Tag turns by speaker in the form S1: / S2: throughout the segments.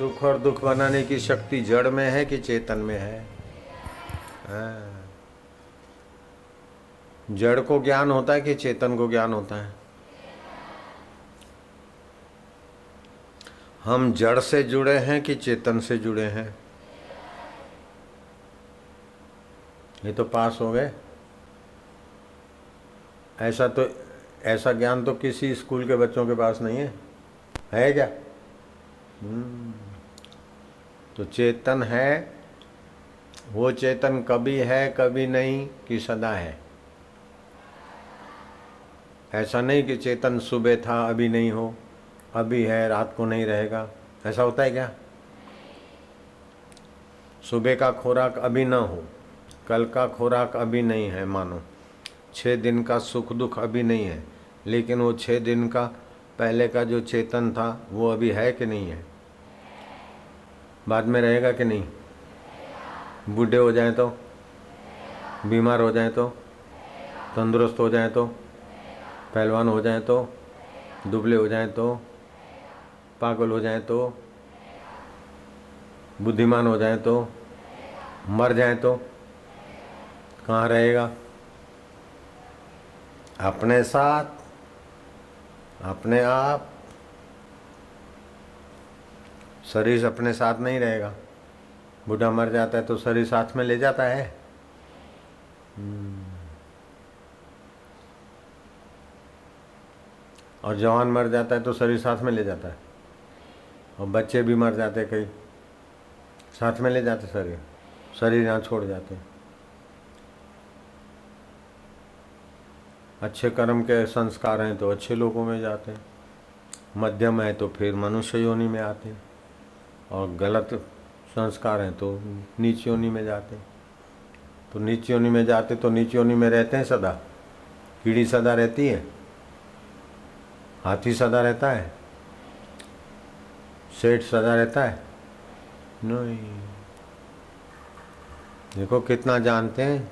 S1: सुख और दुख बनाने की शक्ति जड़ में है कि चेतन में है? हाँ। जड़ को ज्ञान होता है कि चेतन को ज्ञान होता है? हम जड़ से जुड़े हैं कि चेतन से जुड़े हैं? ये तो पास हो गए। ऐसा तो ऐसा ज्ञान तो किसी स्कूल के बच्चों के पास नहीं है। है क्या? हम्म। तो चेतन है, वो चेतन कभी है, कभी नहीं, कि सदा है। ऐसा नहीं कि चेतन सुबह था, अभी नहीं हो, अभी है, रात को नहीं रहेगा। ऐसा होता है क्या? सुबह का खोराक अभी ना हो, कल का खोराक अभी नहीं है, मानो। छः दिन का सुख दुख अभी नहीं है, लेकिन वो छः दिन का, पहले का जो चेतन था, वो अभी है कि नहीं है? बाद में रहेगा कि नहीं? बूढ़े हो जाए तो? बीमार हो जाए तो? तंदुरुस्त हो जाए तो? पहलवान हो जाए तो? दुबले हो जाए तो? पागल हो जाए तो? बुद्धिमान हो जाए तो? मर जाए तो? कहाँ रहेगा? अपने साथ, अपने आप शरीर अपने साथ नहीं रहेगा। बूढ़ा मर जाता है तो शरीर साथ में ले जाता है। हम्म। और जवान मर जाता है तो शरीर साथ में ले जाता है। और बच्चे भी मर जाते कई। साथ में ले जाते शरीर। शरीर यहाँ छोड़ जाते हैं। अच्छे कर्म के संस्कार हैं तो अच्छे लोगों में जाते हैं। मध्यम है तो फिर मनुष्य योनि में आते हैं। और गलत संस्कार हैं तो नीच योनि में जाते हैं। तो नीच योनि में जाते तो नीच योनि में रहते हैं सदा। कीड़ी सदा रहती है, हाथी सदा रहता है, सेठ सदा रहता है। नहीं। देखो कितना जानते हैं।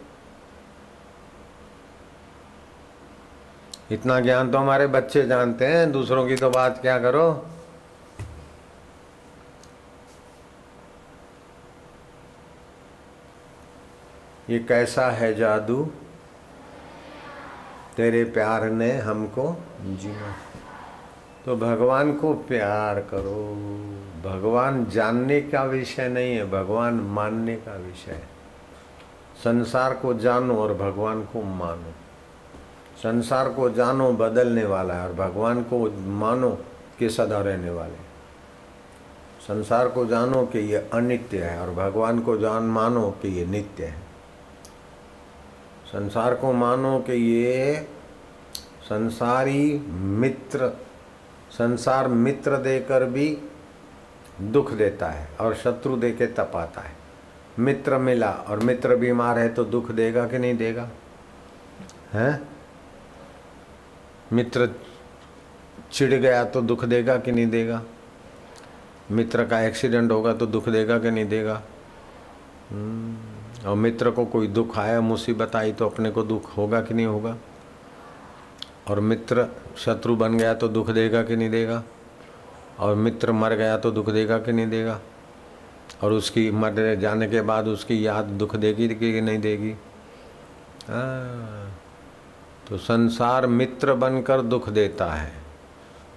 S1: इतना ज्ञान तो हमारे बच्चे जानते हैं, दूसरों की तो बात क्या करो। ये कैसा है जादू? तेरे प्यार ने हमको जीना। तो भगवान को प्यार करो। भगवान जानने का विषय नहीं है, भगवान मानने का विषय है। संसार को जानो और भगवान को मानो। संसार को जानो बदलने वाला है और भगवान को मानो कि सदा रहने वाले। संसार को जानो कि ये अनित्य है और भगवान को जान मानो कि ये नित्य है। संसार को मानो कि ये संसारी मित्र संसार मित्र देकर भी दुख देता है और शत्रु दे के तपाता है। मित्र मिला और मित्र बीमार है तो दुख देगा कि नहीं देगा? हैं? मित्र चिढ़ गया तो दुख देगा कि नहीं देगा? मित्र का एक्सीडेंट होगा तो दुख देगा कि नहीं देगा? हम्म, और मित्र को कोई दुख आया, मुसीबत आई तो अपने को दुख होगा कि नहीं होगा? और मित्र शत्रु बन गया तो दुख देगा कि नहीं देगा? और मित्र मर गया तो दुख देगा कि नहीं देगा? और उसकी मर जाने के बाद उसकी याद दुख देगी कि नहीं देगी? हाँ तो संसार मित्र बनकर दुख देता है,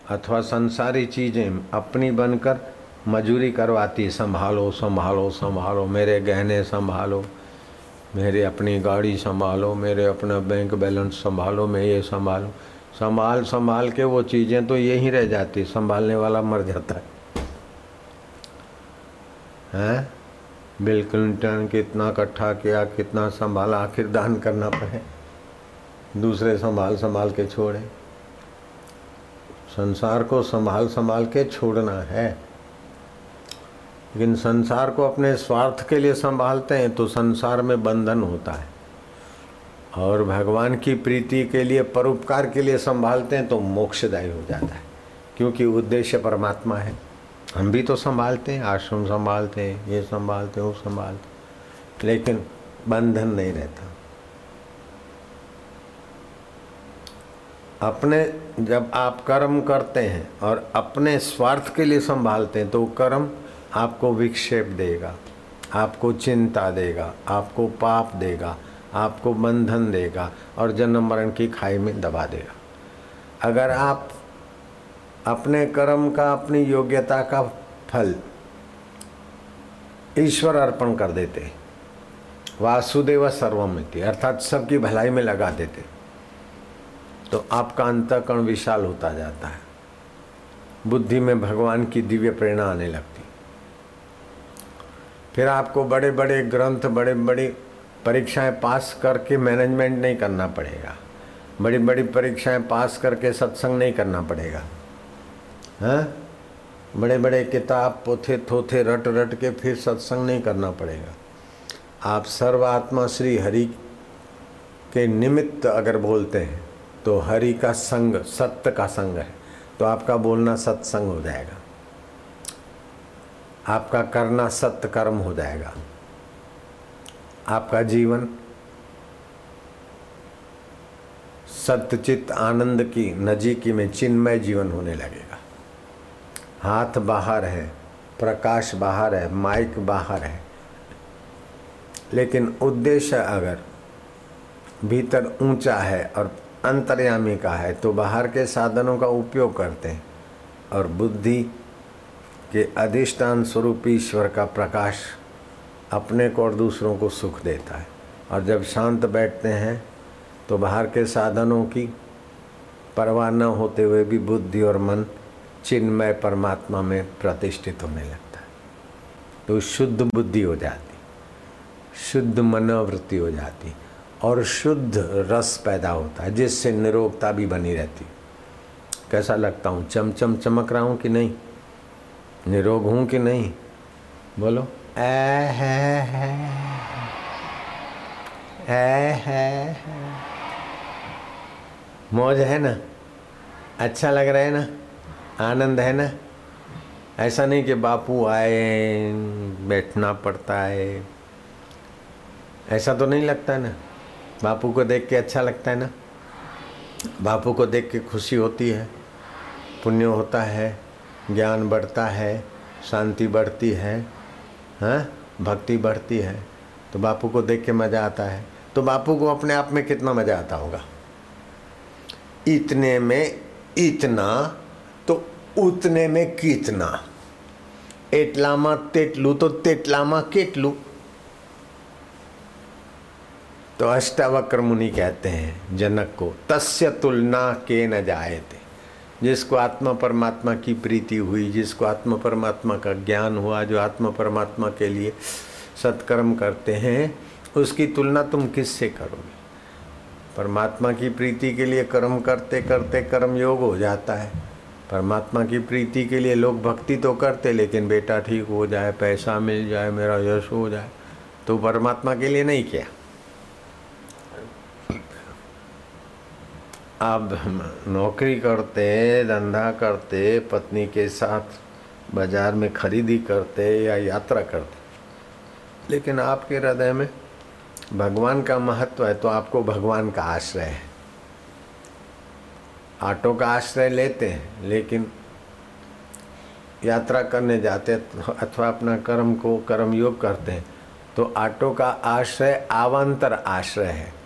S1: अथवा संसारी चीज़ें अपनी बनकर मजूरी करवाती, संभालो संभालो संभालो, मेरे गहने संभालो, मेरे अपनी गाड़ी संभालो, मेरे अपना बैंक बैलेंस संभालो, मैं ये संभालो। संभाल संभाल के वो चीज़ें तो यही रह जाती, संभालने वाला मर जाता है। हैं? बिल क्लिंटन कितना इकट्ठा किया, कितना संभाला, आखिर दान करना पड़े। दूसरे संभाल संभाल के छोड़े। संसार को संभाल संभाल के छोड़ना है। लेकिन संसार को अपने स्वार्थ के लिए संभालते हैं तो संसार में बंधन होता है। और भगवान की प्रीति के लिए, परोपकार के लिए संभालते हैं तो मोक्षदायी हो जाता है, क्योंकि उद्देश्य परमात्मा है। हम भी तो संभालते हैं, आश्रम संभालते हैं, ये संभालते हैं, वो संभालते लेकिन बंधन नहीं रहता। अपने, जब आप कर्म करते हैं और अपने स्वार्थ के लिए संभालते हैं तो कर्म आपको विक्षेप देगा, आपको चिंता देगा, आपको पाप देगा, आपको बंधन देगा और जन्म मरण की खाई में दबा देगा। अगर आप अपने कर्म का, अपनी योग्यता का फल ईश्वर अर्पण कर देते, वासुदेव सर्वमिति अर्थात सबकी भलाई में लगा देते तो आपका अंतकरण विशाल होता जाता है। बुद्धि में भगवान की दिव्य प्रेरणा आने लगती। फिर आपको बड़े बड़े ग्रंथ, बड़े बड़ी परीक्षाएँ पास करके मैनेजमेंट नहीं करना पड़ेगा। बड़ी बड़ी परीक्षाएँ पास करके सत्संग नहीं करना पड़ेगा। हैं? बड़े बड़े किताब पोथे थोथे रट रट के फिर सत्संग नहीं करना पड़ेगा। आप सर्वात्मा श्री हरि के निमित्त अगर बोलते हैं तो हरि का संग, सत्य का संग है। तो आपका बोलना सत्संग हो जाएगा। आपका करना सत्य कर्म हो जाएगा। आपका जीवन सत्यचित आनंद की, नजीकी में चिन्मय जीवन होने लगेगा। हाथ बाहर है, प्रकाश बाहर है, माइक बाहर है। लेकिन उद्देश्य अगर भीतर ऊँचा है और अंतर्यामी का है तो बाहर के साधनों का उपयोग करते हैं और बुद्धि के अधिष्ठान स्वरूप ईश्वर का प्रकाश अपने को और दूसरों को सुख देता है। और जब शांत बैठते हैं तो बाहर के साधनों की परवाह न होते हुए भी बुद्धि और मन चिन्मय परमात्मा में प्रतिष्ठित होने लगता है। तो शुद्ध बुद्धि हो जाती, शुद्ध मनोवृत्ति हो जाती और शुद्ध रस पैदा होता है, जिससे निरोगता भी बनी रहती। कैसा लगता हूँ? चमचम चमक रहा हूँ कि नहीं? निरोग हूँ कि नहीं? बोलो। ए है है ए है मौज है ना? अच्छा लग रहा है ना? आनंद है ना? ऐसा नहीं कि बापू आए बैठना पड़ता है। ऐसा तो नहीं लगता है ना? बापू को देख के अच्छा लगता है ना? बापू को देख के खुशी होती है पुण्य होता है। ज्ञान बढ़ता है शांति बढ़ती है हाँ भक्ति बढ़ती है तो बापू को देख के मज़ा आता है तो बापू को अपने आप में कितना मज़ा आता होगा इतने में इतना तो उतने में कितना એટલામાં તેટલું तो તેટલામાં કેટલું तो अष्टावक्र मुनि कहते हैं जनक को तस्य तुलना के न जाए थे जिसको आत्मा परमात्मा की प्रीति हुई, जिसको आत्मा परमात्मा का ज्ञान हुआ, जो आत्मा परमात्मा के लिए सत्कर्म करते हैं, उसकी तुलना तुम किससे करोगे? परमात्मा की प्रीति के लिए कर्म करते करते कर्म योग हो जाता है। परमात्मा की प्रीति के लिए लोग भक्ति तो करते, लेकिन बेटा ठीक हो जाए, पैसा मिल जाए, मेरा यश हो जाए तो परमात्मा के लिए नहीं किया। आप नौकरी करते, धंधा करते, पत्नी के साथ बाज़ार में खरीदी करते या यात्रा करते। लेकिन आपके हृदय में भगवान का महत्व है तो आपको भगवान का आश्रय है। ऑटो का आश्रय लेते हैं, लेकिन यात्रा करने जाते अथवा अपना कर्म को कर्म योग करते हैं तो ऑटो का आश्रय आवांतर आश्रय है।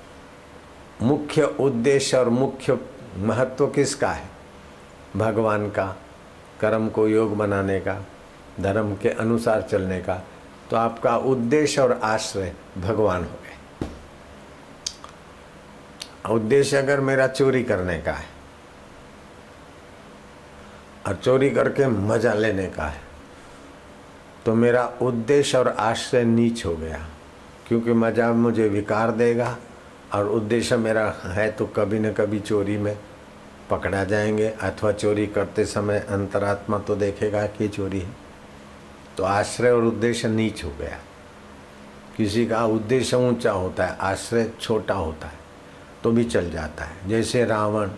S1: मुख्य उद्देश्य और मुख्य महत्व किसका है? भगवान का, कर्म को योग बनाने का, धर्म के अनुसार चलने का। तो आपका उद्देश्य और आश्रय भगवान हो गए। उद्देश्य अगर मेरा चोरी करने का है और चोरी करके मज़ा लेने का है तो मेरा उद्देश्य और आश्रय नीच हो गया, क्योंकि मज़ा मुझे विकार देगा और उद्देश्य मेरा है तो कभी न कभी चोरी में पकड़ा जाएँगे, अथवा चोरी करते समय अंतरात्मा तो देखेगा कि चोरी है। तो आश्रय और उद्देश्य नीच हो गया। किसी का उद्देश्य ऊँचा होता है, आश्रय छोटा होता है तो भी चल जाता है। जैसे रावण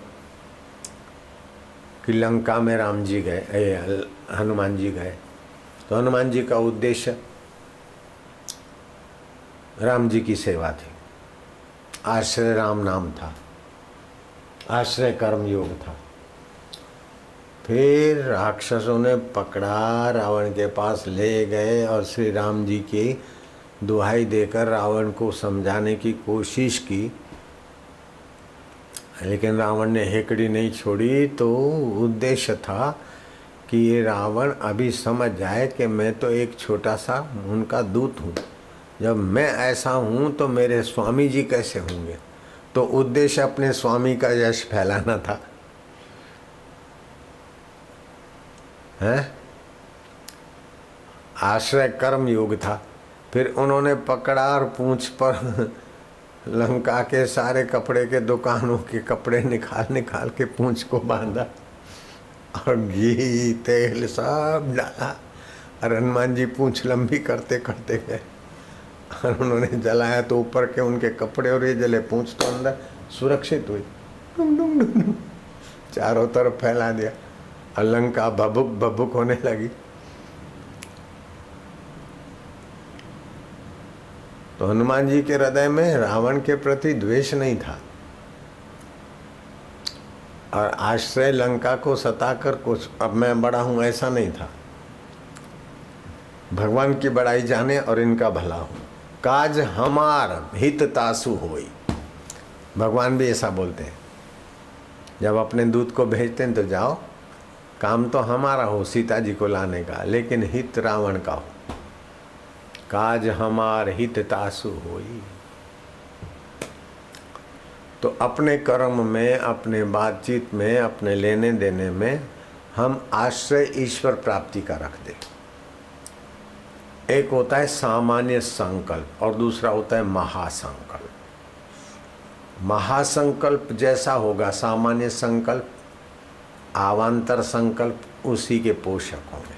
S1: कि लंका में राम जी गए हनुमान जी गए तो हनुमान जी का उद्देश्य राम जी की सेवा थी। आश्रय राम नाम था। आश्रय कर्म योग था। फिर राक्षसों ने पकड़ा, रावण के पास ले गए और श्री राम जी की दुहाई देकर रावण को समझाने की कोशिश की। लेकिन रावण ने हेकड़ी नहीं छोड़ी तो उद्देश्य था कि ये रावण अभी समझ जाए कि मैं तो एक छोटा सा उनका दूत हूँ। जब मैं ऐसा हूँ तो मेरे स्वामी जी कैसे होंगे? तो उद्देश्य अपने स्वामी का यश फैलाना था। है? आश्रय कर्म योग था। फिर उन्होंने पकड़ा और पूछ पर लंका के सारे कपड़े के दुकानों के कपड़े निकाल निकाल के पूछ को बांधा और घी, तेल सब डाला। और हनुमान जी पूछ लंबी करते करते गए। और उन्होंने जलाया तो ऊपर के उनके कपड़े और ये जले पूछ तो अंदर सुरक्षित हुई। चारों तरफ़ फैला दिया। अलंका भबुक भबुक होने लगी। तो हनुमान जी के हृदय में रावण के प्रति द्वेष नहीं था। और आश्रय लंका को सताकर कुछ, अब मैं बड़ा हूँ, ऐसा नहीं था। भगवान की बड़ाई जाने और इनका भला हो। काज हमार हित तासु होई। भगवान भी ऐसा बोलते हैं। जब अपने दूध को भेजते हैं तो जाओ, काम तो हमारा हो, सीता जी को लाने का, लेकिन हित रावण का हो। काज हमार हित तासु होई। तो अपने कर्म में, अपने बातचीत में, अपने लेने देने में हम आश्रय ईश्वर प्राप्ति का रख दे। एक होता है सामान्य संकल्प और दूसरा होता है महासंकल्प। महासंकल्प जैसा होगा सामान्य संकल्प आवांतर संकल्प उसी के पोषक होंगे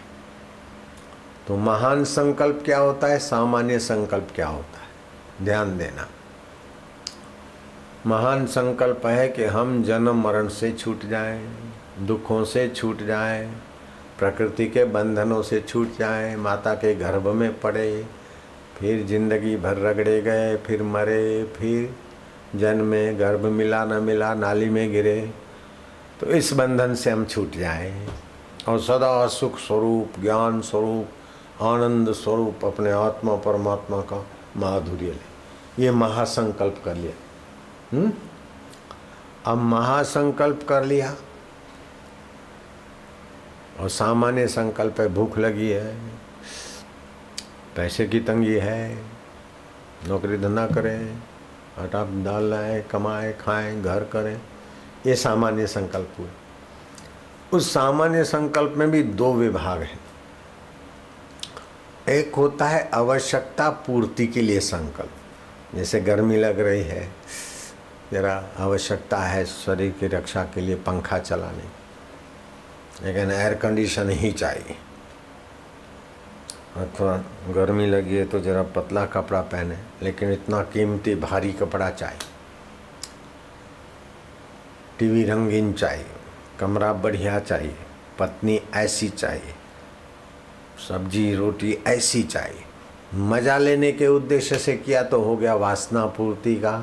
S1: तो महान संकल्प क्या होता है सामान्य संकल्प क्या होता है? ध्यान देना। महान संकल्प है कि हम जन्म मरण से छूट जाएँ, दुखों से छूट जाएँ, प्रकृति के बंधनों से छूट जाए, माता के गर्भ में पड़े, फिर ज़िंदगी भर रगड़े गए, फिर मरे, फिर जन्मे, गर्भ मिला न मिला, नाली में गिरे। तो इस बंधन से हम छूट जाएँ और सदा सुख स्वरूप, ज्ञान स्वरूप, आनंद स्वरूप अपने आत्मा, परमात्मा का माधुर्य ले। ये महासंकल्प कर लिया। हम्म? अब महासंकल्प कर लिया। और सामान्य संकल्प है भूख लगी है, पैसे की तंगी है, नौकरी धंधा करें, आटा डाल लाए, कमाए, खाएँ, घर करें, ये सामान्य संकल्प हुए। उस सामान्य संकल्प में भी दो विभाग हैं। एक होता है आवश्यकता पूर्ति के लिए संकल्प। जैसे गर्मी लग रही है, जरा आवश्यकता है शरीर की रक्षा के लिए पंखा चलाने लेकिन एयर कंडीशन ही चाहिए। अथवा गर्मी लगी है तो जरा पतला कपड़ा पहने, लेकिन इतना कीमती भारी कपड़ा चाहिए। टीवी रंगीन चाहिए, कमरा बढ़िया चाहिए, पत्नी ऐसी चाहिए, सब्ज़ी रोटी ऐसी चाहिए। मज़ा लेने के उद्देश्य से किया तो हो गया वासना पूर्ति का।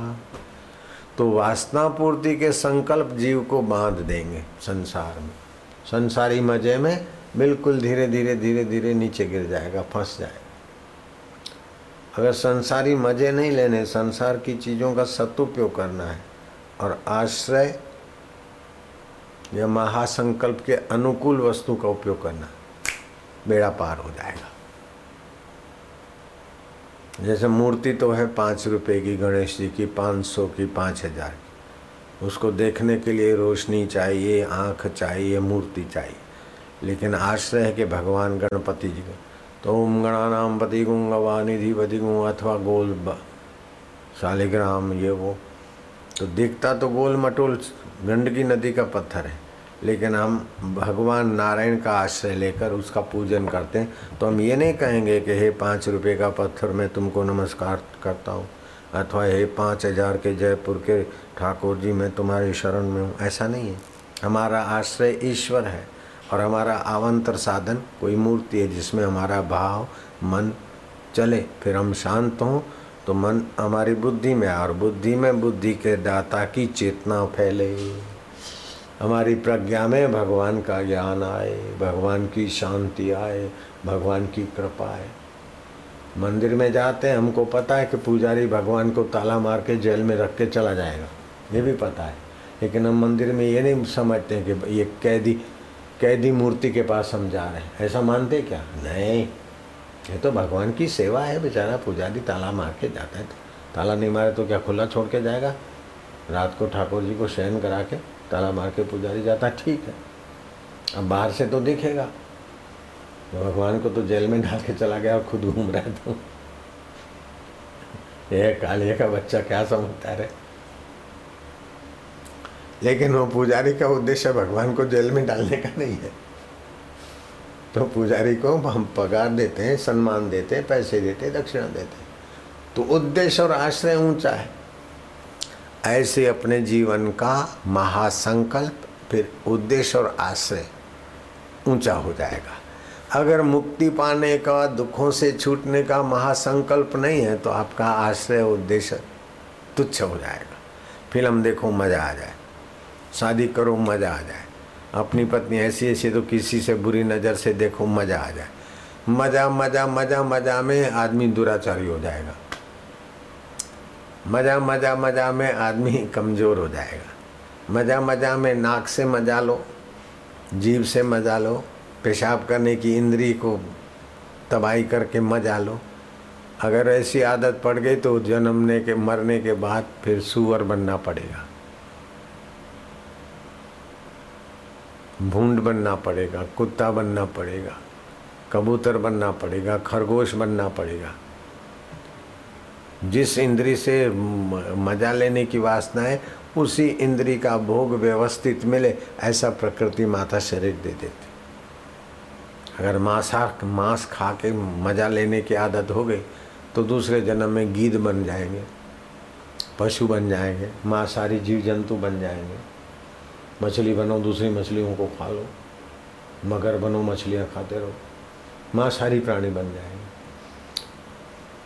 S1: तो वासना पूर्ति के संकल्प जीव को बाँध देंगे संसार में। संसारी मज़े में बिल्कुल धीरे धीरे धीरे धीरे नीचे गिर जाएगा, फंस जाएगा। अगर संसारी मज़े नहीं लेने, संसार की चीज़ों का सदुपयोग करना है और आश्रय या महासंकल्प के अनुकूल वस्तु का उपयोग करना, बेड़ा पार हो जाएगा। जैसे मूर्ति तो है पाँच रुपए की, गणेश जी की पाँच सौ की, पाँच हज़ार की। उसको देखने के लिए रोशनी चाहिए, आँख चाहिए, मूर्ति चाहिए। लेकिन आश्रय है कि भगवान गणपति जी का तो ओम गणानाम पति गुंग गवा निधि पति गुंग अथवा गोल शालिग्राम ये वो तो दिखता तो गोल मटोल गंडकी नदी का पत्थर है। लेकिन हम भगवान नारायण का आश्रय लेकर उसका पूजन करते हैं तो हम ये नहीं कहेंगे कि, हे पाँच रुपये का पत्थर मैं तुमको नमस्कार करता हूँ। अथवा हे पाँच हज़ार के जयपुर के ठाकुर जी, मैं तुम्हारी शरण में हूँ। ऐसा नहीं है। हमारा आश्रय ईश्वर है और हमारा आवंतर साधन कोई मूर्ति है जिसमें हमारा भाव, मन चले। फिर हम शांत हों तो मन हमारी बुद्धि में और बुद्धि में बुद्धि के दाता की चेतना फैले। हमारी प्रज्ञा में भगवान का ज्ञान आए, भगवान की शांति आए, भगवान की कृपा आए। मंदिर में जाते हैं, हमको पता है कि पुजारी भगवान को ताला मार के जेल में रख के चला जाएगा। ये भी पता है। लेकिन हम मंदिर में ये नहीं समझते कि ये कैदी कैदी मूर्ति के पास हम जा रहे हैं। ऐसा मानते क्या? नहीं। ये तो भगवान की सेवा है, बेचारा पुजारी ताला मार के जाता है। ताला नहीं मारे तो क्या खुला छोड़ के जाएगा? रात को ठाकुर जी को शयन करा के ताला मार के पुजारी जाता ठीक है। अब बाहर से तो दिखेगा। तो भगवान को तो जेल में डाल के चला गया और खुद घूम रहा तो। यह कालिया का बच्चा क्या समझता है लेकिन वो पुजारी का उद्देश्य भगवान को जेल में डालने का नहीं है। तो पुजारी को हम पगार देते हैं, सम्मान देते हैं, पैसे देते हैं, दक्षिणा देते हैं। तो उद्देश्य और आश्रय ऊँचा है। ऐसे अपने जीवन का महासंकल्प, फिर उद्देश्य और आश्रय ऊँचा हो जाएगा। अगर मुक्ति पाने का, दुखों से छूटने का महासंकल्प नहीं है तो आपका आश्रय उद्देश्य तुच्छ हो जाएगा। फ़िल्म देखो, मज़ा आ जाए। शादी करो, मज़ा आ जाए। अपनी पत्नी ऐसी ऐसी तो किसी से बुरी नज़र से देखो, मज़ा आ जाए। मज़ा मज़ा मज़ा मज़ा में आदमी दुराचारी हो जाएगा। मज़ा मज़ा मज़ा में आदमी कमज़ोर हो जाएगा। मज़ा मज़ा में नाक से मज़ा लो, जीभ से मज़ा लो पेशाब करने की इंद्री को तबाही करके मज़ा लो। अगर ऐसी आदत पड़ गई तो जन्मने के, मरने के बाद फिर सुअर बनना पड़ेगा। भूंड बनना पड़ेगा, कुत्ता बनना पड़ेगा, कबूतर बनना पड़ेगा, खरगोश बनना पड़ेगा। जिस इंद्री से मज़ा लेने की वासना है, उसी इंद्री का भोग व्यवस्थित मिले, ऐसा प्रकृति माता शरीर दे देती अगर मांसा मांस खा के मज़ा लेने की आदत हो गई तो दूसरे जन्म में गीद बन जाएँगे, पशु बन जाएँगे, मांसाहारी जीव जंतु बन जाएँगे। मछली बनो दूसरी मछलियों को खा लो। मगर बनो, मछलियाँ खाते रहो। मांसाहारी प्राणी बन जाएँगे।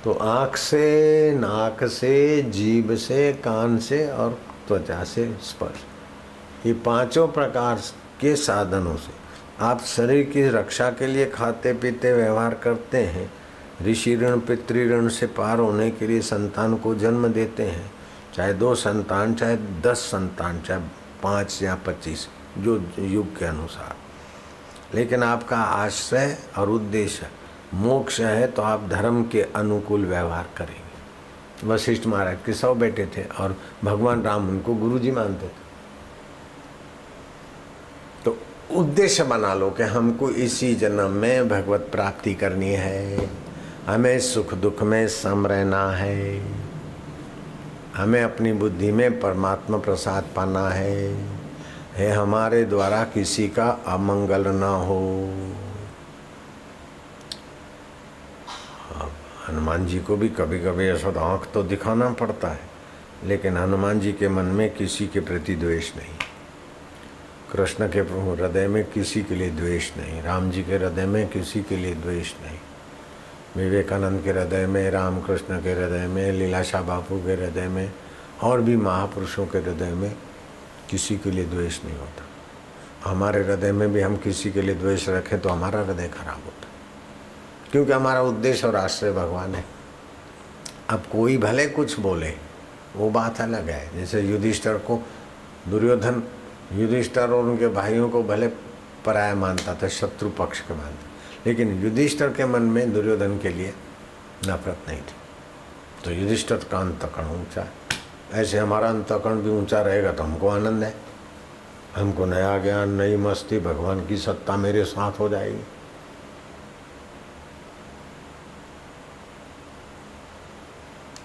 S1: तो आँख से, नाक से, जीभ से, कान से और त्वचा से स्पर्श। ये पाँचों प्रकार के साधनों से आप शरीर की रक्षा के लिए खाते पीते व्यवहार करते हैं। ऋषि ऋण पितृण से पार होने के लिए संतान को जन्म देते हैं। चाहे दो संतान, चाहे दस संतान, चाहे पाँच या पच्चीस, जो युग के अनुसार। लेकिन आपका आश्रय और उद्देश्य मोक्ष है तो आप धर्म के अनुकूल व्यवहार करेंगे। वशिष्ठ महाराज के सौ बेटे थे और भगवान राम उनको गुरु जी मानते थे तो उद्देश्य बना लो कि हमको इसी जन्म में भगवत प्राप्ति करनी है। हमें सुख दुख में सम रहना है। हमें अपनी बुद्धि में परमात्मा प्रसाद पाना है। हे हमारे द्वारा किसी का अमंगल न हो। हनुमान जी को भी कभी कभी ऐसा तो आँख तो दिखाना पड़ता है, लेकिन हनुमान जी के मन में किसी के प्रति द्वेष नहीं। कृष्ण के हृदय में किसी के लिए द्वेष नहीं, राम जी के हृदय में किसी के लिए द्वेष नहीं। विवेकानंद के हृदय में राम कृष्ण के हृदय में, लीलाशाह बापू के हृदय में, और भी महापुरुषों के हृदय में किसी के लिए द्वेष नहीं होता। हमारे हृदय में भी हम किसी के लिए द्वेष रखें तो हमारा हृदय खराब होता क्योंकि हमारा उद्देश्य और आश्रय भगवान है। अब कोई भले कुछ बोले, वो बात अलग है। जैसे युधिष्ठर को दुर्योधन युधिष्ठर और उनके भाइयों को भले पराया मानता था, शत्रु पक्ष के मानता लेकिन युधिष्ठर के मन में दुर्योधन के लिए नफरत नहीं थी। तो युधिष्ठर का अंतकरण ऊँचा ऐसे हमारा अंतकरण भी ऊँचा रहेगा तो हमको आनंद है। हमको नया ज्ञान, नई मस्ती, भगवान की सत्ता मेरे साथ हो जाएगी।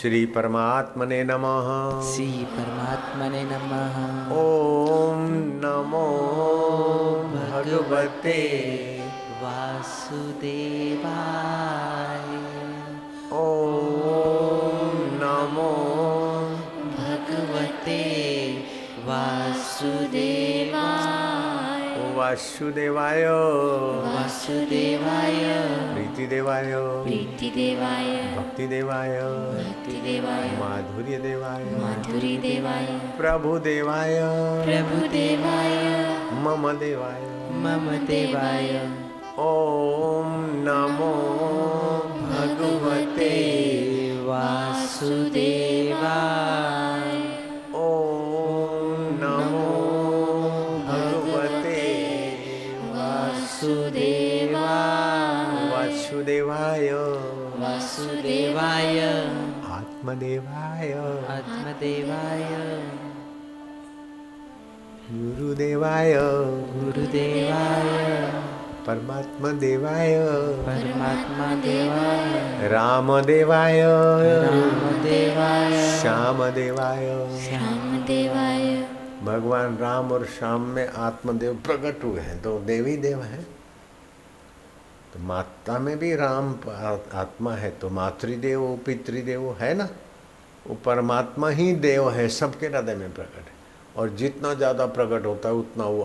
S1: श्री परमात्मने नमः।
S2: श्री परमात्मने नमः।
S1: ओम नमो भगवते।
S2: वासुदेवाय।
S1: ओम नमो
S2: भगवते वासुदेवाय।
S1: वासुदेवाय।
S2: वासुदेवाय।
S1: प्रीतिदेवाय।
S3: प्रीतिदेवाय।
S1: भक्तिदेवाय।
S3: भक्तिदेवाय।
S1: माधुर्यदेवाय।
S3: माधुरीदेवाय
S1: प्रभुदेवाय।
S2: प्रभुदेवाय।
S1: मम देवाय।
S2: मम देवाय।
S1: ओम नमो भगवते
S2: वासुदेवाय। वासुदेवाय।
S1: वासुदेवाय। आत्मदेवाय।
S2: आत्मदेवाय।
S1: गुरुदेवाय।
S2: गुरुदेवाय।
S1: परमात्मा देवाय
S2: परमात्मा देवाय
S1: राम
S2: देवाय
S1: राम
S3: देवाय श्याम देवाय श्याम देवाय
S1: भगवान राम और श्याम में आत्मदेव प्रकट हुए हैं तो देवी देव है। तो माता में भी राम आत्मा है तो मातृदेव पितृदेव है ना? वो परमात्मा ही देव है, सबके हृदय में प्रकट है। और जितना ज़्यादा प्रकट होता है, उतना वो